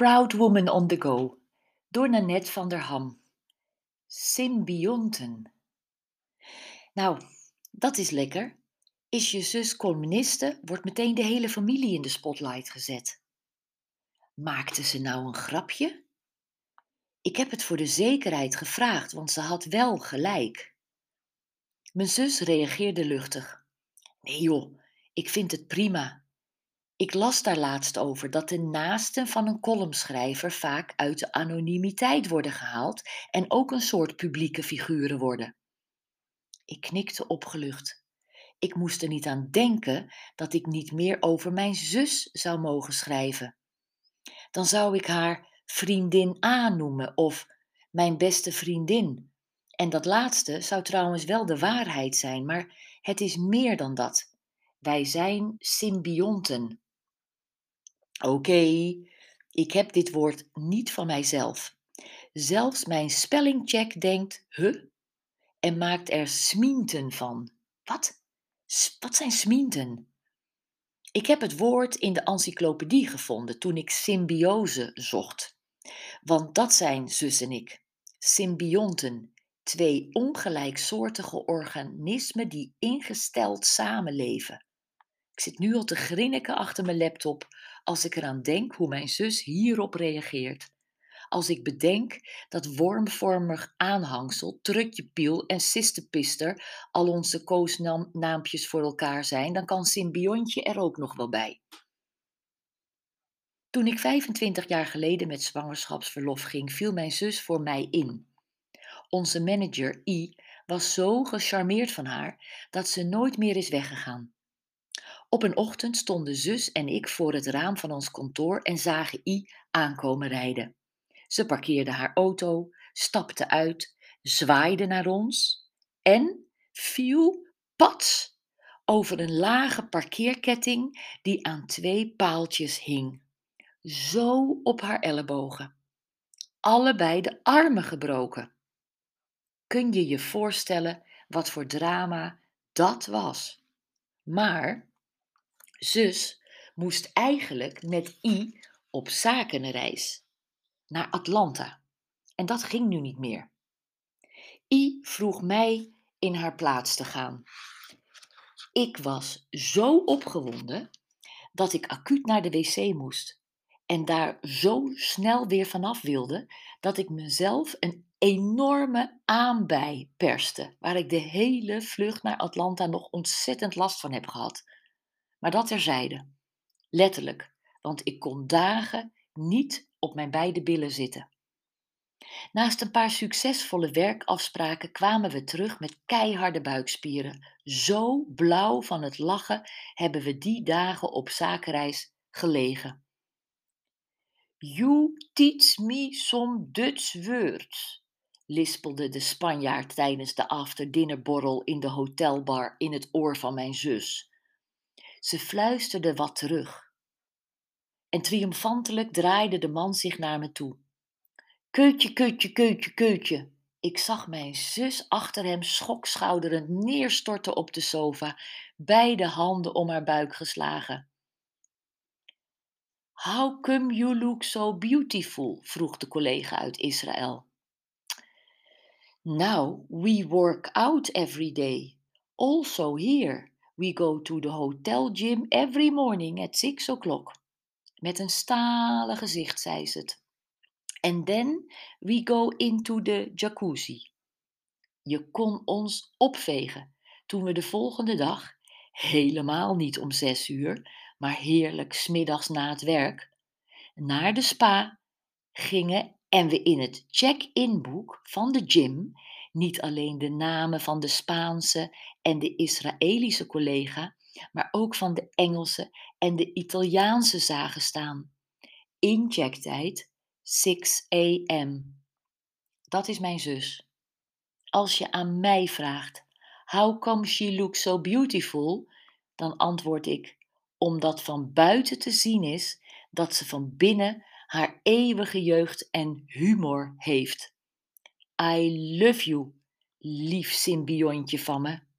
Proud Woman on the Go door Nanette van der Ham. Symbionten. Nou, dat is lekker. Is je zus columniste, wordt meteen de hele familie in de spotlight gezet. Maakte ze nou een grapje? Ik heb het voor de zekerheid gevraagd, want ze had wel gelijk. Mijn zus reageerde luchtig. Nee joh, ik vind het prima. Ik las daar laatst over dat de naasten van een columnschrijver vaak uit de anonimiteit worden gehaald en ook een soort publieke figuren worden. Ik knikte opgelucht. Ik moest er niet aan denken dat ik niet meer over mijn zus zou mogen schrijven. Dan zou ik haar vriendin A noemen of mijn beste vriendin. En dat laatste zou trouwens wel de waarheid zijn, maar het is meer dan dat. Wij zijn symbionten. Oké, ik heb dit woord niet van mijzelf. Zelfs mijn spellingcheck denkt, huh? En maakt er smienten van. Wat? Wat zijn smienten? Ik heb het woord in de encyclopedie gevonden toen ik symbiose zocht. Want dat zijn zus en ik. Symbionten, twee ongelijksoortige organismen die ingesteld samenleven. Ik zit nu al te grinniken achter mijn laptop als ik eraan denk hoe mijn zus hierop reageert. Als ik bedenk dat wormvormig aanhangsel, trutjepiel en sistepister al onze koosnaampjes voor elkaar zijn, dan kan symbiontje er ook nog wel bij. Toen ik 25 jaar geleden met zwangerschapsverlof ging, viel mijn zus voor mij in. Onze manager I was zo gecharmeerd van haar dat ze nooit meer is weggegaan. Op een ochtend stonden zus en ik voor het raam van ons kantoor en zagen I aankomen rijden. Ze parkeerde haar auto, stapte uit, zwaaide naar ons en viel pats over een lage parkeerketting die aan twee paaltjes hing. Zo op haar ellebogen. Allebei de armen gebroken. Kun je je voorstellen wat voor drama dat was? Maar zus moest eigenlijk met I op zakenreis naar Atlanta. En dat ging nu niet meer. I vroeg mij in haar plaats te gaan. Ik was zo opgewonden dat ik acuut naar de wc moest en daar zo snel weer vanaf wilde dat ik mezelf een enorme aanbij perste, waar ik de hele vlucht naar Atlanta nog ontzettend last van heb gehad. Maar dat terzijde. Letterlijk, want ik kon dagen niet op mijn beide billen zitten. Naast een paar succesvolle werkafspraken kwamen we terug met keiharde buikspieren. Zo blauw van het lachen hebben we die dagen op zakenreis gelegen. You teach me some Dutch words, lispelde de Spanjaard tijdens de afterdinnerborrel in de hotelbar in het oor van mijn zus. Ze fluisterde wat terug. En triomfantelijk draaide de man zich naar me toe. Keutje, keutje, keutje, keutje. Ik zag mijn zus achter hem schokschouderend neerstorten op de sofa, beide handen om haar buik geslagen. How come you look so beautiful? vroeg de collega uit Israël. Now we work out every day, also here, We go to the hotel gym every morning at six o'clock. Met een stalen gezicht zei ze het. And then we go into the jacuzzi. Je kon ons opvegen toen we de volgende dag, helemaal niet om zes uur, maar heerlijk smiddags na het werk, naar de spa gingen en we in het check-in boek van de gym niet alleen de namen van de Spaanse en de Israëlische collega, maar ook van de Engelse en de Italiaanse zagen staan. Inchecktijd 6 a.m. Dat is mijn zus. Als je aan mij vraagt, how come she looks so beautiful? Dan antwoord ik, omdat van buiten te zien is dat ze van binnen haar eeuwige jeugd en humor heeft. I love you, lief symbiontje van me.